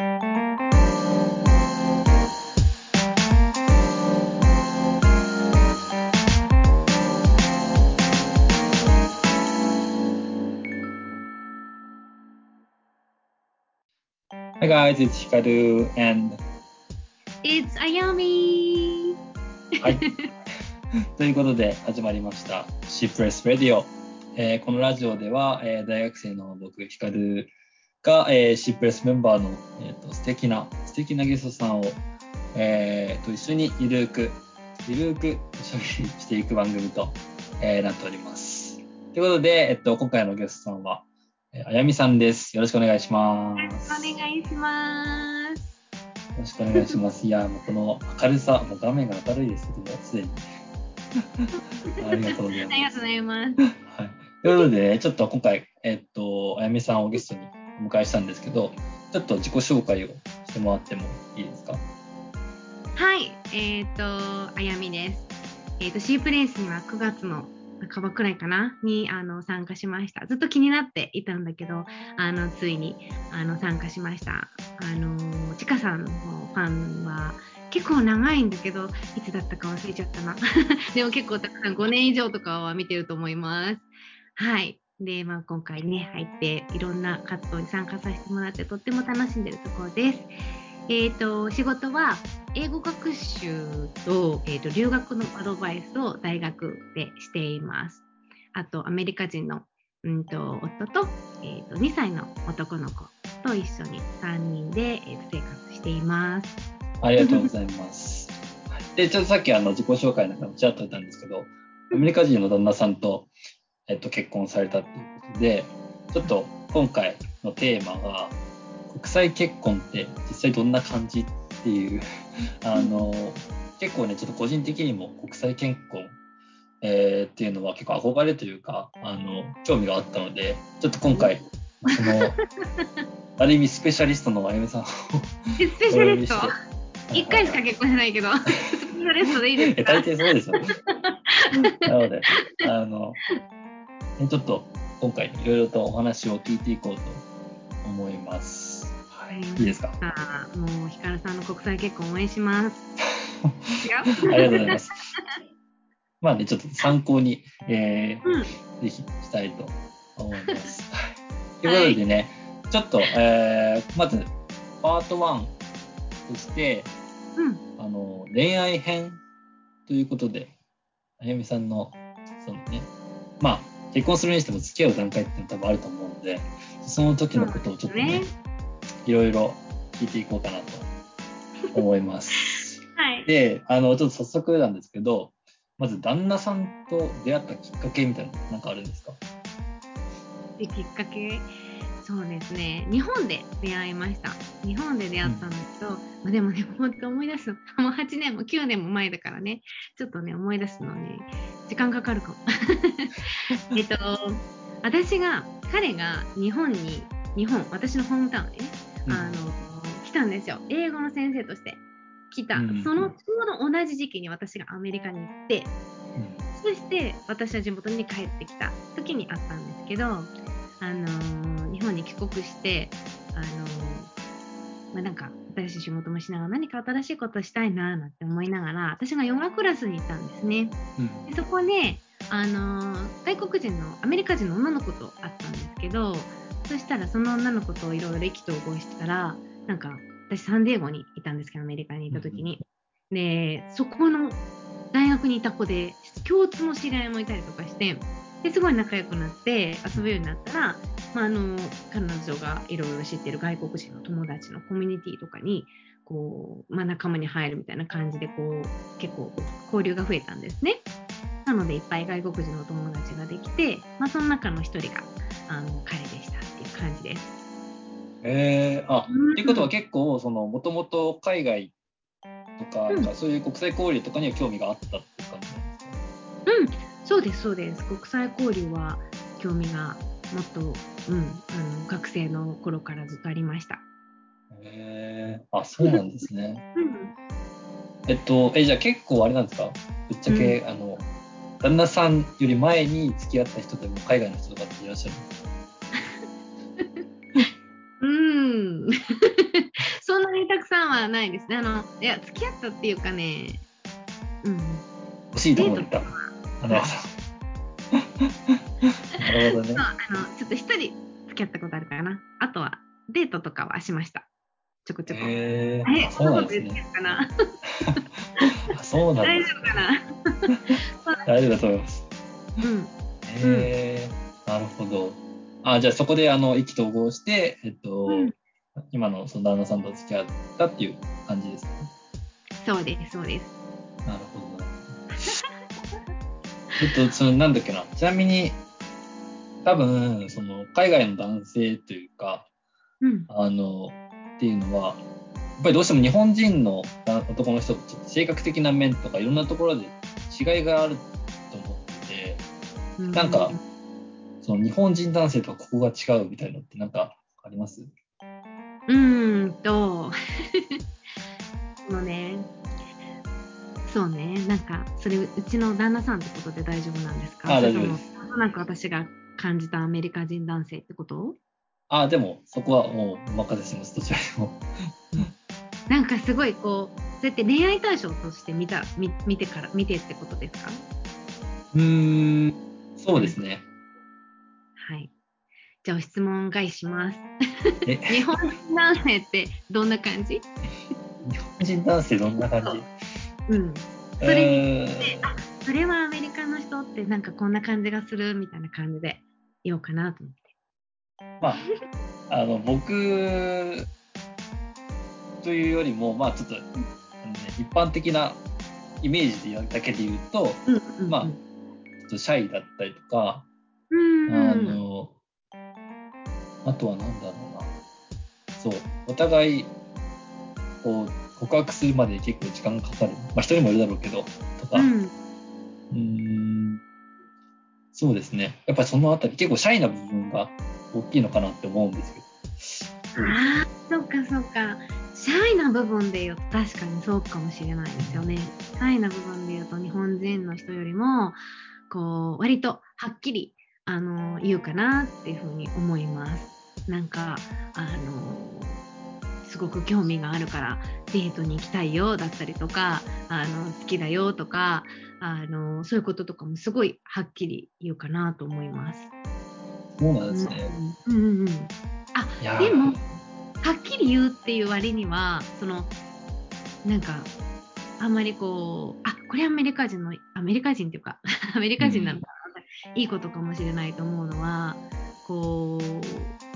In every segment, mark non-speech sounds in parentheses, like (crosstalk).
Hi guys, it's Hikaru and It's Ayami! はい。ということで始まりました「シープレス・ラディオ」えーこのラジオでは、えー大学生の僕ヒカルが、えー、シープレスメンバーの、えー、と素敵な素敵なゲストさんを、えーと一緒にゆるーくゆるーくおしゃべりしていく番組と、えーなっております。ということで、えっと、今回のゲストさんは、えーあやみさんです。よろしくお願いします。お願いします。よろしくお願いします。いや、もうこの明るさ、もう画面が明るいですけど、すでに。(laughs) ありがとうございます。ありがとうございます。はい、ということで、ね、ちょっと今回、えっと、あやみさんをゲストにお迎えしたんですけど、ちょっと自己紹介をしてもらってもいいですか？はい、えっ、と、あやみです。えっ、と、シープレースには9月の半ばくらいかな？にあの参加しました。ずっと気になっていたんだけど、あのついにあの参加しました。あの、ちかさんのファンは結構長いんだけど、いつだったか忘れちゃったな。(laughs) でも結構たくさん5年以上とかは見てると思います。はい。で、まあ、今回ね、入っていろんな活動に参加させてもらってとっても楽しんでるところです。えっ、と、仕事は英語学習と,、えー、と留学のアドバイスを大学でしています。あと、アメリカ人の、うん、と夫と,、えー、と2歳の男の子と一緒に3人で、えーと生活しています。ありがとうございます。は (laughs) いで、ちょっとさっきあの自己紹介の中でもちらっと言ったんですけど、アメリカ人の旦那さんと、えっと、結婚されたっていうことで、ちょっと今回のテーマが、国際結婚って実際どんな感じっていう、(laughs) あの、結構ね、ちょっと個人的にも国際結婚、えーっていうのは結構憧れというか、あの、興味があったので、ちょっと今回、その、(laughs) ある意味スペシャリストのあゆみさんをえスペシャリスト？お呼びして。1回しか結婚してないけど、(laughs) スペシャリストでいいですえか大抵そうですよね。なので、あの、ねちょっと今回いろいろとお話を聞いていこうと思います。はい、いいですか？あーもうヒカルさんの国際結婚応援します。違 (laughs) ありがとうございます。まあね、ちょっと参考に、えーううん。ぜひしたいと思います。(laughs) はいということでね、ちょっと、えーまず、パート1として、うん。あの恋愛編ということで、あやみさんの、そのね、まあ、結婚するにしても付き合う段階って多分あると思うので、その時のことをちょっとね、そうですいろいろ聞いていこうかなと思います。(laughs) はい。で、あの、ちょっと早速なんですけど、まず旦那さんと出会ったきっかけみたいなのなんかあるんですか？できっかけ？そうですね。日本で出会いました。日本で出会ったんだけど、まあ、でもね本当思い出す。のもう8年も9年も前だからね。ちょっとね思い出すのに時間かかるかも。(laughs) えっと私が彼が日本に日本私のホームタウンね、あの来たんですよ。英語の先生として。来た、うんそのちょうど同じ時期に私がアメリカに行ってそして私は地元に帰ってきた。時にあったんですけど、あのー日本に帰国して、あのーまあ、なんか新しい仕事もしながら何か新しいことしたいななんて思いながら私がヨガクラスにいたんですね。うんでそこで、あのー外国人のアメリカ人の女の子と会ったんですけどそしたらその女の子といろいろ意気投合してたらなんか私サンディエゴにいたんですけどアメリカにいた時に。でそこの大学にいた子で共通の知り合いもいたりとかしてですごい仲良くなって遊ぶようになったら、まあ、あの彼女がいろいろ知ってる外国人の友達のコミュニティとかにこう、まあ、仲間に入るみたいな感じでこう結構交流が増えたんですね。なのでいっぱい外国人の友達ができて、まあ、その中の一人があの彼でしたっていう感じです。えー、あ、うんっていうことは結構、その、もともと海外とか、うんかそういう国際交流とかには興味があったっていう感じなんですか？うん、そうです、そうです。国際交流は興味がもっと、うん、あの学生の頃からずっとありました。へえあ、そうなんですね。うん、えっと、え、じゃあ結構あれなんですか？ぶっちゃけ、あの、旦那さんより前に付き合った人でも海外の人とかっていらっしゃる？んですかうん、はないですね。あの、いや、付き合ったっていうかね、うん。欲しいところに行った。なるほどねそう。あの、ちょっと一人付き合ったことあるかな。あとは、デートとかはしました。ちょこちょこ。へえ、ー、そうなんですね。かそうなんです大丈夫かな。(laughs) 大丈夫だと思います。うん。へー、なるほど。あ、じゃあそこであの意気投合して、えっと、うん今のその旦那さんと付き合ったっていう感じですね。そうです、そうです。なるほど。えっと、そのなんだっけな。ちなみに、多分、その海外の男性というか、うん。あの、っていうのは、やっぱりどうしても日本人の男の人と性格的な面とかいろんなところで違いがあると思ってて、なんかその日本人男性とはここが違うみたいなのってなんかあります？うーんと、(laughs) そのね、そうね、なんか、それ、うちの旦那さんってことで大丈夫なんですか？あ大丈夫です。なんとなく私が感じたアメリカ人男性ってこと？あ、でもそこはもうお任せします、どちらでも。(laughs) なんかすごいこう、そうやって恋愛対象として見た、見見てから、見てってことですか？うーん、そうですね。はい。じゃあ、質問返します。え、(laughs) 日本人男性ってどんな感じ？日本人男性どんな感じ？うん。それそれはアメリカの人ってなんかこんな感じがするみたいな感じで言おうかなと思って。まあ、あの、僕というよりも、まあちょっと、ね、一般的なイメージでだけで言うと、うんうんうんまあちょっとシャイだったりとか、うんあの、あとはなんだろうな。そう、お互い、こう、告白するまでに結構時間がかかる。まあ人にもいるだろうけど、とか、うん、そうですね。やっぱりそのあたり、結構シャイな部分が大きいのかなって思うんですけど。ああ、そっかそっか。シャイな部分で言うと確かにそうかもしれないですよね。シャイな部分で言うと日本人の人よりもこう割とはっきりあの言うかなっていうふうに思います。なんかあのごく興味があるからデートに行きたいよだったりとかあの好きだよとかあのそういうこととかもすごいはっきり言うかなと思います。そうなんですね。うん。うんうん、いやー。でもはっきり言うっていう割にはそのなんかあんまりこうあこれアメリカ人のアメリカ人っていうか (laughs) アメリカ人なのかな、いいことかもしれないと思うのはこう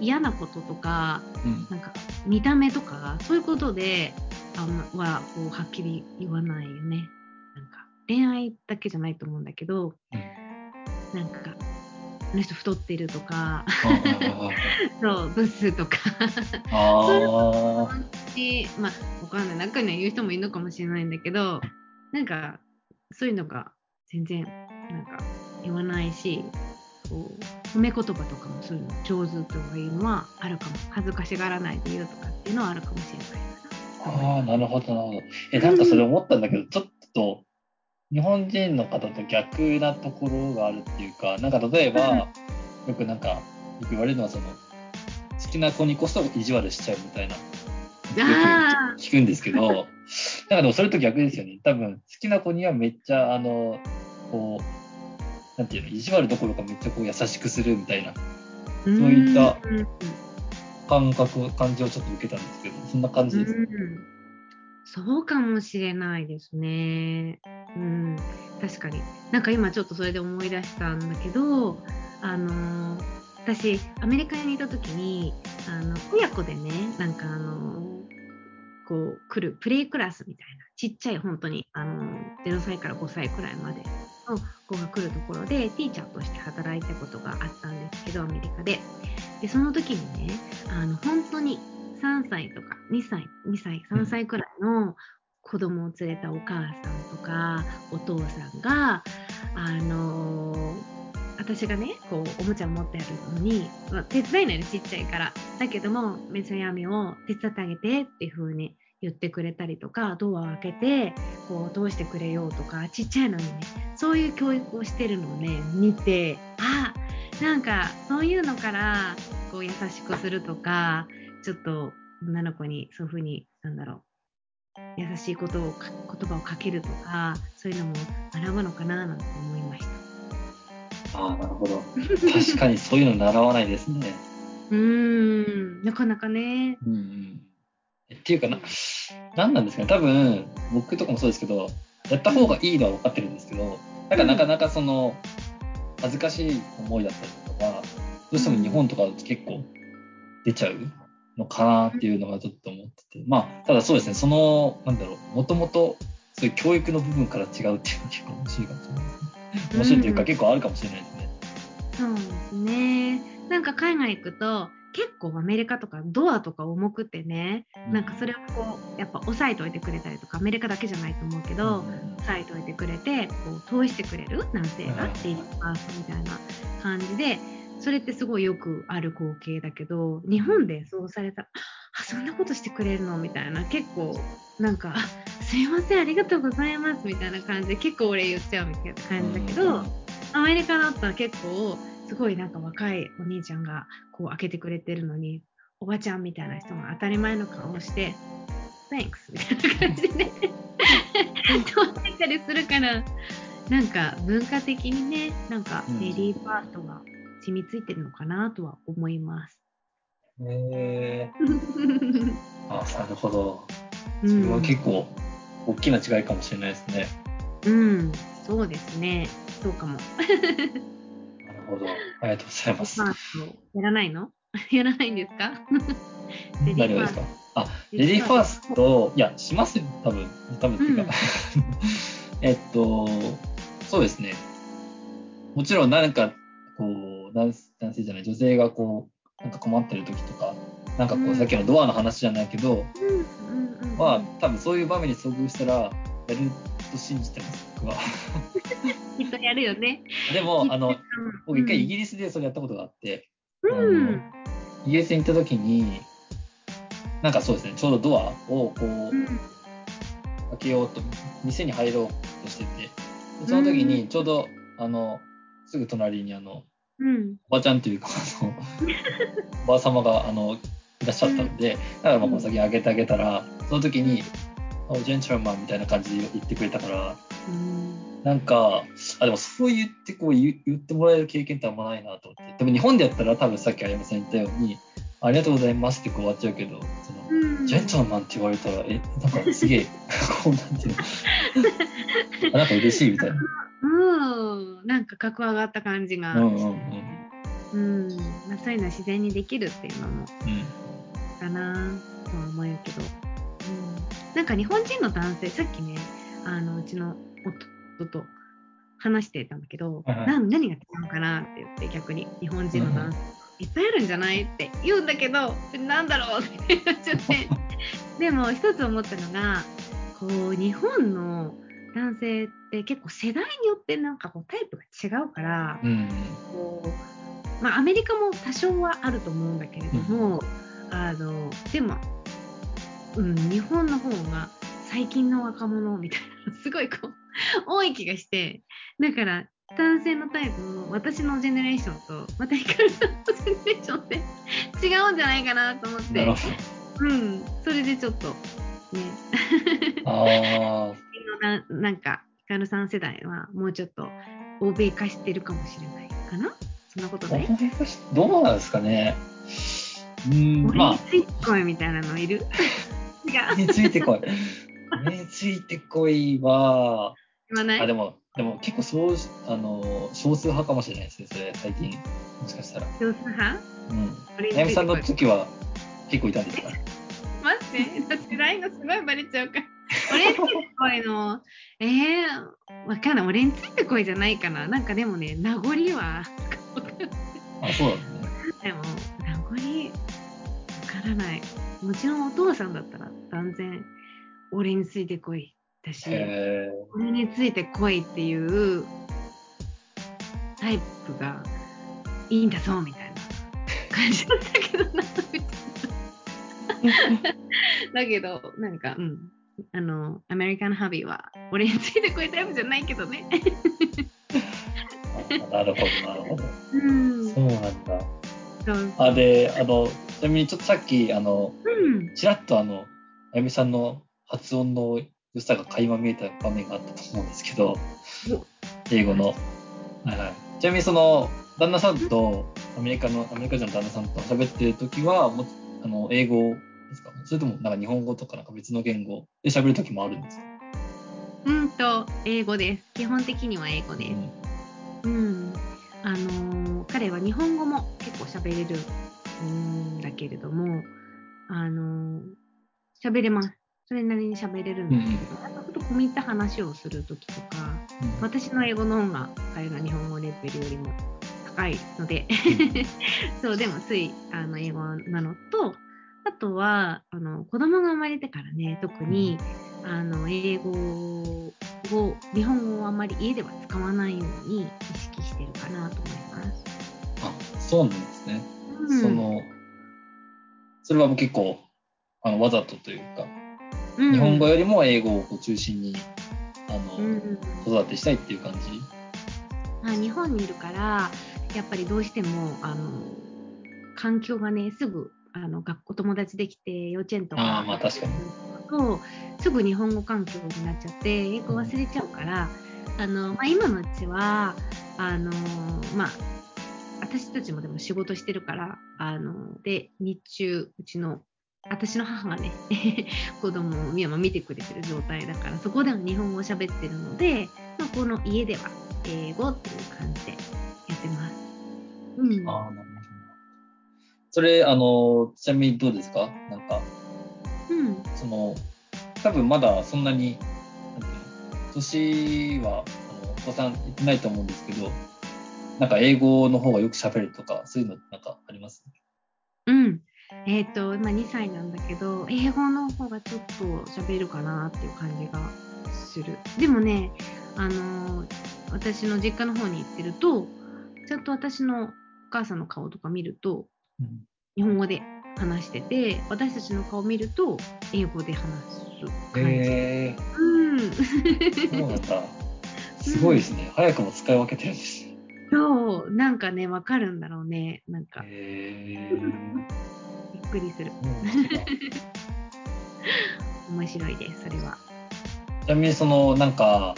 嫌なこととかうん。なんか見た目とかそういうことであんまはこうはっきり言わないよね。なんか恋愛だけじゃないと思うんだけどうん。なんかあの人太ってるとか (laughs) そうブスとか。あにまあわかんない。中には言う人もいるのかもしれないんだけどなんかそういうのが全然なんか言わないしこう褒め言葉とかもそういうの上手とかいうのはあるかも恥ずかしがらないで言うとかっていうのはあるかもしれないあ、ああ、なるほど、なるほど。え、なんかそれ思ったんだけど、ちょっと日本人の方と逆なところがあるっていうか、なんか例えば、よくなんか、よく言われるのは、その、好きな子にこそ意地悪しちゃうみたいな、よあく聞くんですけど、なんかでもそれと逆ですよね。多分、好きな子にはめっちゃ、あの、こう、なんていうの、意地悪どころかめっちゃこう優しくするみたいなそういったうん感覚、感じをちょっと受けたんですけど、そんな感じです。うんそうかもしれないですね。うん、確かに。なんか今ちょっとそれで思い出したんだけど、あのー私、アメリカにいた時に、あの、親子でね、なんかあのーこう、来るプレイクラスみたいな、ちっちゃい本当に、あの0歳から5歳くらいまでの子が来るところで、ティーチャーとして働いたことがあったんですけど、アメリカで。で、その時にね、あの、本当に3歳とか2歳、2歳、3歳くらいの子供を連れたお母さんとかお父さんが、あのー私がね、こう、おもちゃを持ってあるのに、まあ手伝えないの、ちっちゃいから。だけども、目線闇を手伝ってあげてっていう風に言ってくれたりとか、ドアを開けて、こう、通してくれようとか、ちっちゃいのにね、そういう教育をしてるのをね、見て、あ、なんか、そういうのから、こう、優しくするとか、ちょっと女の子にそういうふうになんだろう優しいことを言葉をかけるとかそういうのも学ぶのかななんて思い。ああ、なるほど。確かにそういうの習わないですね。(laughs) うーんなかなかね。うんうん。っていうかな、なんなんですかね、多分僕とかもそうですけど、やった方がいいのは分かってるんですけど、なんかなかなかその、恥ずかしい思いだったりとか、どうしても日本とかだと結構出ちゃうのかなっていうのがちょっと思ってて、まあ、ただそうですね、その、なんだろう、もともとそういう教育の部分から違うっていうのは結構面白いかもしれないですね。面白いというか、結構あるかもしれないですね。そうですね。なんか海外行くと結構アメリカとかドアとか重くてね、なんかそれをこうやっぱ押さえておいてくれたりとかアメリカだけじゃないと思うけど、押さえておいてくれてこう通してくれる？男性がレディーファーストみたいな感じでそれってすごいよくある光景だけど日本でそうされたらあそんなことしてくれるのみたいな結構なんかあすいませんありがとうございますみたいな感じで結構俺言っちゃうみたいな感じだけど、アメリカだったら結構すごいなんか若いお兄ちゃんがこう開けてくれてるのにおばちゃんみたいな人が当たり前の顔をして「Thanks」みたいな感じで (laughs) 通ってたりするからなんか文化的にねなんかうん。レディーファーストが染みついてるのかなとは思います。へえ (laughs) あなるほど。うそれはん、結構大きな違いかもしれないですね。うん、そうですねそうかも。なるほど。ありがとうございますやらないの？(laughs) やらないんですか？レディーフあ、レディーファースト、いや、しますよ、多分。多分っていうか。(laughs) えっと、そうですね。もちろん、なんか、こう、男男性じゃない、女性がこう、なんか困ってる時とか、なんかこう、うん。さっきのドアの話じゃないけど、うんうんうんは、多分そういう場面に遭遇したら、やると信じてます、僕は。(laughs) きっとやるよね。でも、あの、僕一回イギリリスでそれやったことがあって、ス、うあのんイギリスに行った時に、なんかそうですね、ちょうどドアをこう、うん。開けようと、店に入ろうとしてて、でその時にちょうど、あの、すぐ隣にあの、うん。おばちゃんというか、あの、(laughs) おばあ様が、あの、いらっしゃったんで、だからまあこう先に開けてあげたら、その時に、おジェントルマンみたいな感じで言ってくれたから、うん。なんか、あ、でもそう言ってこう言言ってもらえる経験ってあんまないなと思って。でも日本でやったら多分さっきあやまさん言ったように、ありがとうございますってこう終わっちゃうけど、その、うんジェントルマンって言われたら、え、なんかすげえ、(laughs) こうなんていうの、(laughs) あなんか嬉しいみたいな。うん、なんか格上がった感じが、うんそういうのは自然にできるっていうのもうん。かなとは思うけど、うん、なんか日本人の男性さっきねあのうちの夫と話してたんだけど、はいはい。なん何が違うのかなって言って逆に日本人の男性、いっぱいあるんじゃないって言うんだけどなんだろうって言っちゃって。(laughs) でも一つ思ったのがこう日本の男性って結構世代によってなんかこうタイプが違うから、うん。こうまあ、アメリカも多少はあると思うんだけれども、あのでも、うん、日本の方が最近の若者みたいなのすごいこう多い気がして。だから男性のタイプも私のジェネレーションとまたヒカルさんのジェネレーションって違うんじゃないかなと思って。うん、それでちょっとねど。あな (laughs) なんかヒカルさん世代はもうちょっと欧米化してるかもしれないかな？そんなことあ。ない？どうなんですかね。うん、俺まについてこいみたいなのいる違あ、う (laughs) 目についてこい。目についてこいは、言わない？あ、でも、でも結構そう、あの、少数派かもしれないですね、それ、最近。もしかしたら。少数派？うん。あやみさんの時は結構いたんですか待って、世代がすごいバレちゃうから。俺についてこいの、えー、わかんない。俺についてこいじゃないかな。なんかでもね、名残は、あ、そうなんですね。でも、名残、わからない。もちろんお父さんだったら断然、俺についてこいだし、へ俺についてこいっていうタイプがいいんだぞみたいな感じだったけどな (laughs) だけどなんかうんあのアメリカンハビーは俺についてこいタイプじゃないけどね (laughs) なるほど、なるほど。うんそうなんだ。あ、で、あの、ちなみにちょっとさっき、あの、うん。ちらっとあの、あゆみさんの発音の良さが垣間見えた場面があったと思うんですけど、英語の。はいはい。ちなみにその、旦那さんと、アメリカの、アメリカ人の旦那さんと喋ってるときは、もうあの、英語ですか？それともなんか日本語とかなんか別の言語で喋るときもあるんですか？うんと、英語です。基本的には英語です。うん。あのー彼は日本語も結構喋れるんだけれども、あのー喋れます。それなりに喋れるんですけど、やっぱふと込み入った話をするときとか、うん私の英語の方が彼の日本語レベルよりも高いので、(laughs) そう、でもついあの英語なのと、あとはあの子供が生まれてからね、特にあの英語を、日本語をあんまり家では使わないように意識してるかなと思います。あ、そうなんですね。うんその、それはもう結構、あの、わざとというか、うん日本語よりも英語を中心に、あの、うん子育てしたいっていう感じ？あ日本にいるからやっぱりどうしてもあの環境がねすぐあの学校友達できて幼稚園とかあーまあ確かにとすぐ日本語環境になっちゃって英語忘れちゃうからあの、まあ、今のうちはあのまあ私たちもでも仕事してるからあので日中うちの私の母がね (laughs) 子供をミヤマ見てくれてる状態だからそこでは日本語を喋ってるので、まあ、この家では英語っていう感じでやってます。うん。それ、あの、ちなみにどうですか？なんか、うん、その、多分まだそんなに、年は、あの、お子さんいってないと思うんですけど、なんか英語の方がよく喋るとか、そういうのなんかあります？うん。えっ、と、まあ、2歳なんだけど、英語の方がちょっと喋るかなっていう感じがする。でもね、あのー私の実家の方に行ってると、ちゃんと私のお母さんの顔とか見ると、うん。日本語で話してて、私たちの顔見ると、英語で話す感じ。へえうん。そうなんだ。すごいですね。早くも使い分けてるんですね。そう、なんかね、わかるんだろうね。なんか、へえびっくりする。(laughs) 面白いです、それは。ちなみにそのなんか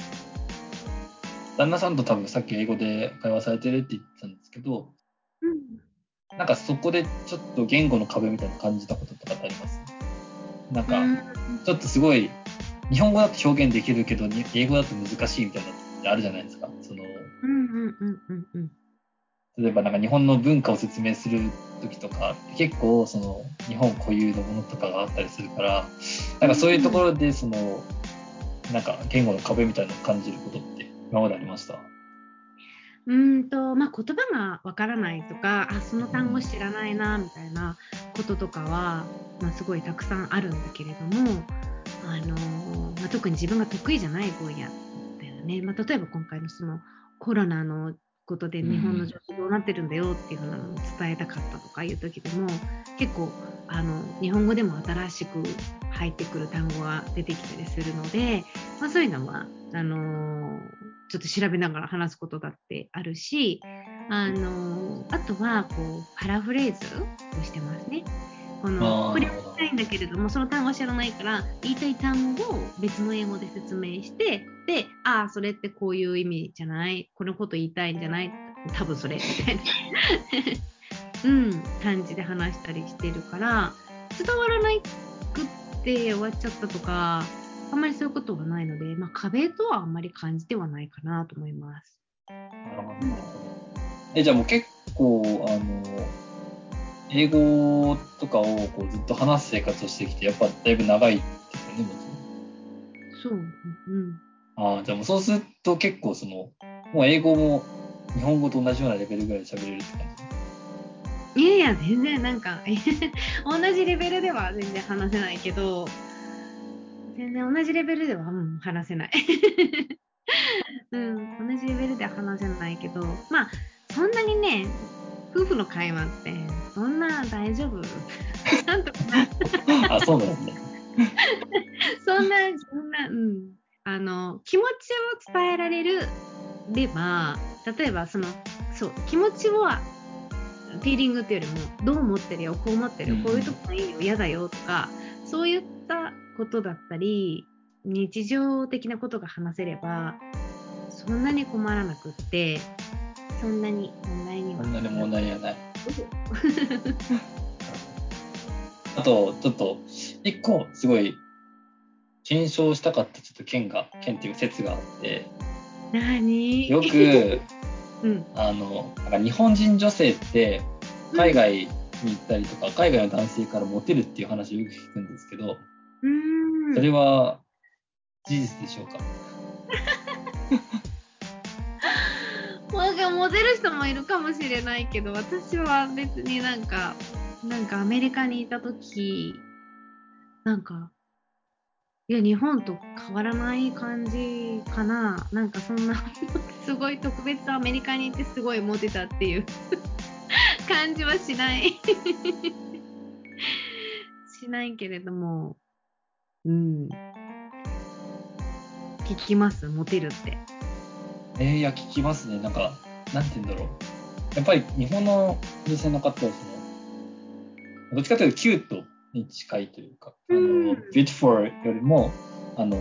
旦那さんと多分さっき英語で会話されてるって言ってたんですけどうん。なんかそこでちょっと言語の壁みたいなの感じたこととかってあります？なんかうん。ちょっとすごい日本語だと表現できるけどに英語だと難しいみたいなのってあるじゃないですか？そのうんうんうんうんうん。例えばなんか日本の文化を説明する時とか結構その日本固有のものとかがあったりするからなんかそういうところでそのなんか言語の壁みたいなのを感じることって今までありました？うーんとまあ、言葉がわからないとかあその単語知らないなみたいなこととかは、まあ、すごいたくさんあるんだけれども、あのーまあ、特に自分が得意じゃない分野だよね、まあ、例えば今回のそのコロナのことで日本の状況どうなってるんだよっていうのを伝えたかったとかいう時でも結構あの日本語でも新しく入ってくる単語が出てきたりするので、まあ、そういうのはあのーちょっと調べながら話すことだってあるし、あのあとはこうパラフレーズをしてますね。このこれを言いたいんだけれどもその単語は知らないから言いたい単語を別の英語で説明してでああそれってこういう意味じゃないこのこと言いたいんじゃない多分それみたいな、うん、感じで話したりしてるから伝わらないくって終わっちゃったとかあんまりそういうことはないので、まあ、壁とはあんまり感じてはないかなと思います。なるほどなるほどえじゃあもう結構あの英語とかをこうずっと話す生活をしてきてやっぱだいぶ長いですよねもちろん。そう、うん、ああじゃあもうそうすると結構そのもう英語も日本語と同じようなレベルぐらいで喋れるって感じ？いやいや、全然なんか、(laughs) 同じレベルでは全然話せないけど、全然同じレベルでは、うん、話せない。(laughs) うん、同じレベルでは話せないけど、まあ、そんなにね、夫婦の会話って、そんな大丈夫？なんとかな、あそうなんですねそんな、そんな、うん。あの、気持ちを伝えられるれば、例えば、その、そう、気持ちをフィーリングっていうよりもどう思ってるよこう思ってるよこういうとこがいいよ嫌だよとかそういったことだったり日常的なことが話せればそんなに困らなくってそんなに問題にはそんなに問題にはない。(laughs) あと、ちょっと、一個、すごい、検証したかったちょっと件が、件っていう説があって、何？(laughs) よく、うん。あの、なんか日本人女性って、海外に行ったりとか、海外の男性からモテるっていう話をよく聞くんですけど、うーん。それは事実でしょうか？(laughs) なんかモテる人もいるかもしれないけど私は別になんかなんかアメリカにいた時なんかいや日本と変わらない感じかな。なんかそんな (laughs) すごい特別アメリカに行ってすごいモテたっていう。(laughs) 感じはしない。(laughs) しないけれども。うん。聞きます？モテるって。えー、いや、聞きますね。なんか、なんて言うんだろう。やっぱり日本の女性の方は、その、どっちかというとキュート。に近いというか、あの、うん。 beautiful よりも、あの、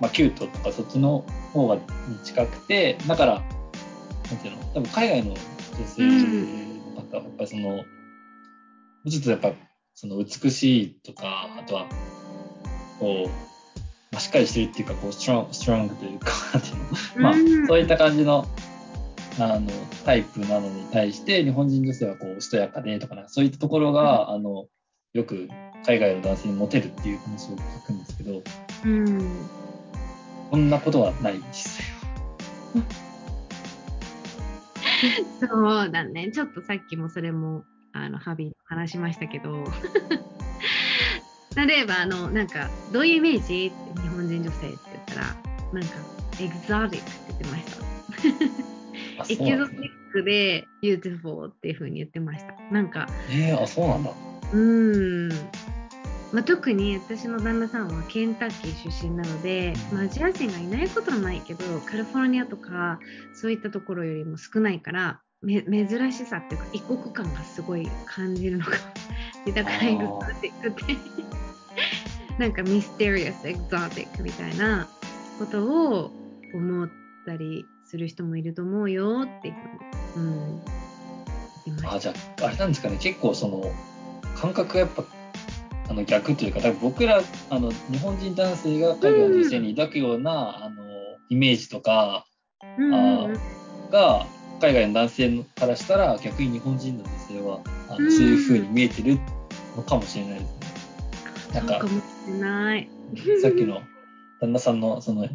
まあ、キュートとかそっちの方がに近くて、だから、なんていうの、多分海外の女性の方は、やっぱりその、もうちょっとやっぱ、その美しいとか、あとは、こう、まあ、しっかりしてるっていうか、こう、ストロング、というか、まあうん、そういった感じの、あの、タイプなのに対して、日本人女性はこう、しとやかでとかな、そういったところが、あの、よく海外の男性にモテるっていう話を聞くんですけど、うんこんなことはない、実際は。そうだね。ちょっとさっきもそれもあのハビー話しましたけど (laughs) 例えばあのなんかどういうイメージ？日本人女性って言ったらなんか exotic って言ってました？あ、 exotic で beautiful っていう風に言ってました。なんかえー、あ、そうなんだ。うーん、まあ、特に私の旦那さんはケンタッキー出身なので、まあ、アジア人がいないことはないけどカリフォルニアとかそういったところよりも少ないからめ珍しさっていうか異国感がすごい感じるのが (laughs) だからエグゾティックって (laughs) なんかミステリアスエグゾティックみたいなことを思ったりする人もいると思うよっていうふうに、うん、あ。じゃあ、あれなんですかね、結構その、感覚がやっぱ、あの逆というか、僕ら、あの、日本人男性が海外の女性に抱くような、あの、イメージとかうんうんうんが、海外の男性からしたら、逆に日本人の女性は、あうんのそういう風に見えてるのかもしれないですね。なんかない。さっきの旦那さんの、その、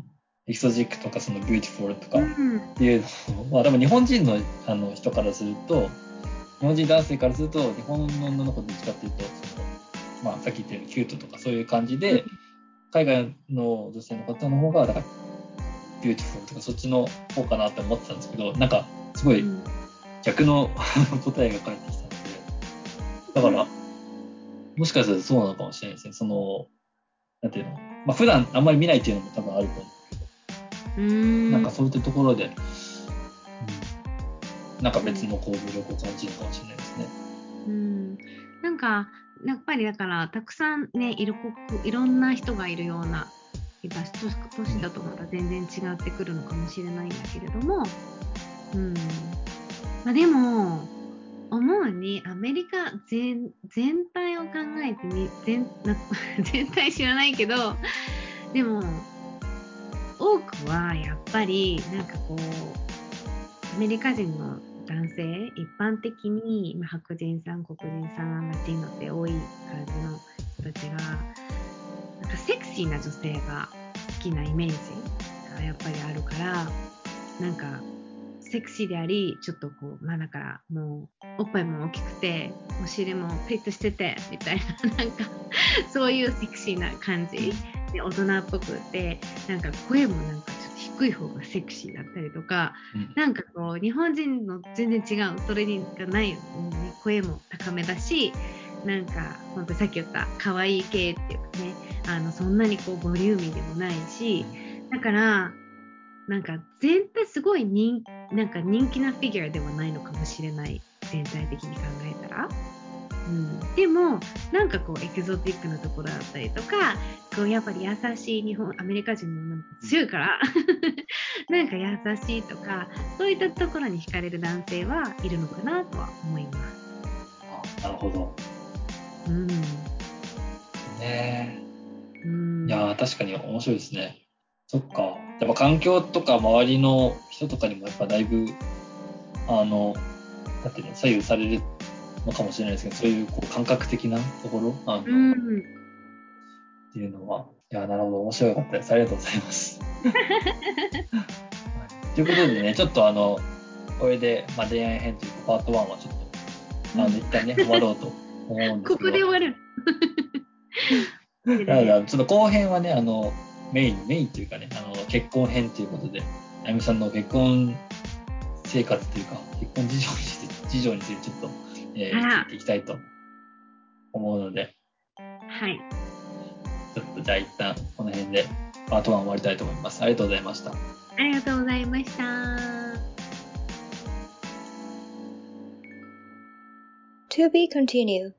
exotic とか、その、 beautiful とか、うん。っていうのまあでも日本人のあの人からすると日本人男性からすると日本の女の子どっちかっていうとその、まあ、さっき言ったようにキュートとかそういう感じで、海外の女性の方の方がだからビューティフォルとかそっちの方かなって思ってたんですけどなんかすごいうん。逆の (laughs) 答えが返ってきたので。だからもしかしたらそうなのかもしれないですね。そのなんていうの。まあ普段あんまり見ないっていうのも多分あると思うん。なんかそういったところで、うん、なんか別のこう魅力を感じるかもしれないですね。うん。なんかやっぱりだからたくさんねいる国いろんな人がいるような都市だとまた全然違ってくるのかもしれないんだけれども、うん。まあ、でも思うにアメリカ全全体を考えてみ全な (laughs) 全体知らないけどでも多くはやっぱりなんかこうアメリカ人の男性一般的に、ま、白人さん黒人さんラティノって多い感じの人たちがなんかセクシーな女性が好きなイメージがやっぱりあるからなんかセクシーでありちょっとこうまあだからもうおっぱいも大きくてお尻もピッとしててみたいな (laughs) なんかそういうセクシーな感じ。で大人っぽくてなんか声もなんかちょっと低い方がセクシーだったりとかうん。なんかこう日本人の全然違うそれにがないね声も高めだしなんか本当さっき言った可愛い系っていうかねあのそんなにこうボリューミーでもないしだからなんか全体すごい人なんか人気なフィギュアではないのかもしれない全体的に考えたら。うん、でもなんかこうエキゾティックなところだったりとかこうやっぱり優しい日本アメリカ人の強いから (laughs) なんか優しいとかそういったところに惹かれる男性はいるのかなとは思います。あなるほど。うん。ねえ。うん、いや確かに面白いですね。そっか。やっぱ環境とか周りの人とかにもやっぱだいぶあのなんていうの左右されるのかもしれないですけどそういうこう感覚的なところあの、うん、っていうのはいやなるほど。面白かったです。ありがとうございます。(laughs) ということでねちょっとあのこれで、まあ、恋愛編というかパート1はちょっとあの一旦ね (laughs) 終わろうと思うんですけど。ここで終わる。(laughs) だからちょっと後編はねあのメインメインというかねあの結婚編ということであゆみさんの結婚生活というか結婚事情について事情についてちょっと、えー、聞いていきたいと思うのではい。ちょっとじゃあ一旦この辺でパート1終わりたいと思います。ありがとうございました。ありがとうございました。To be continued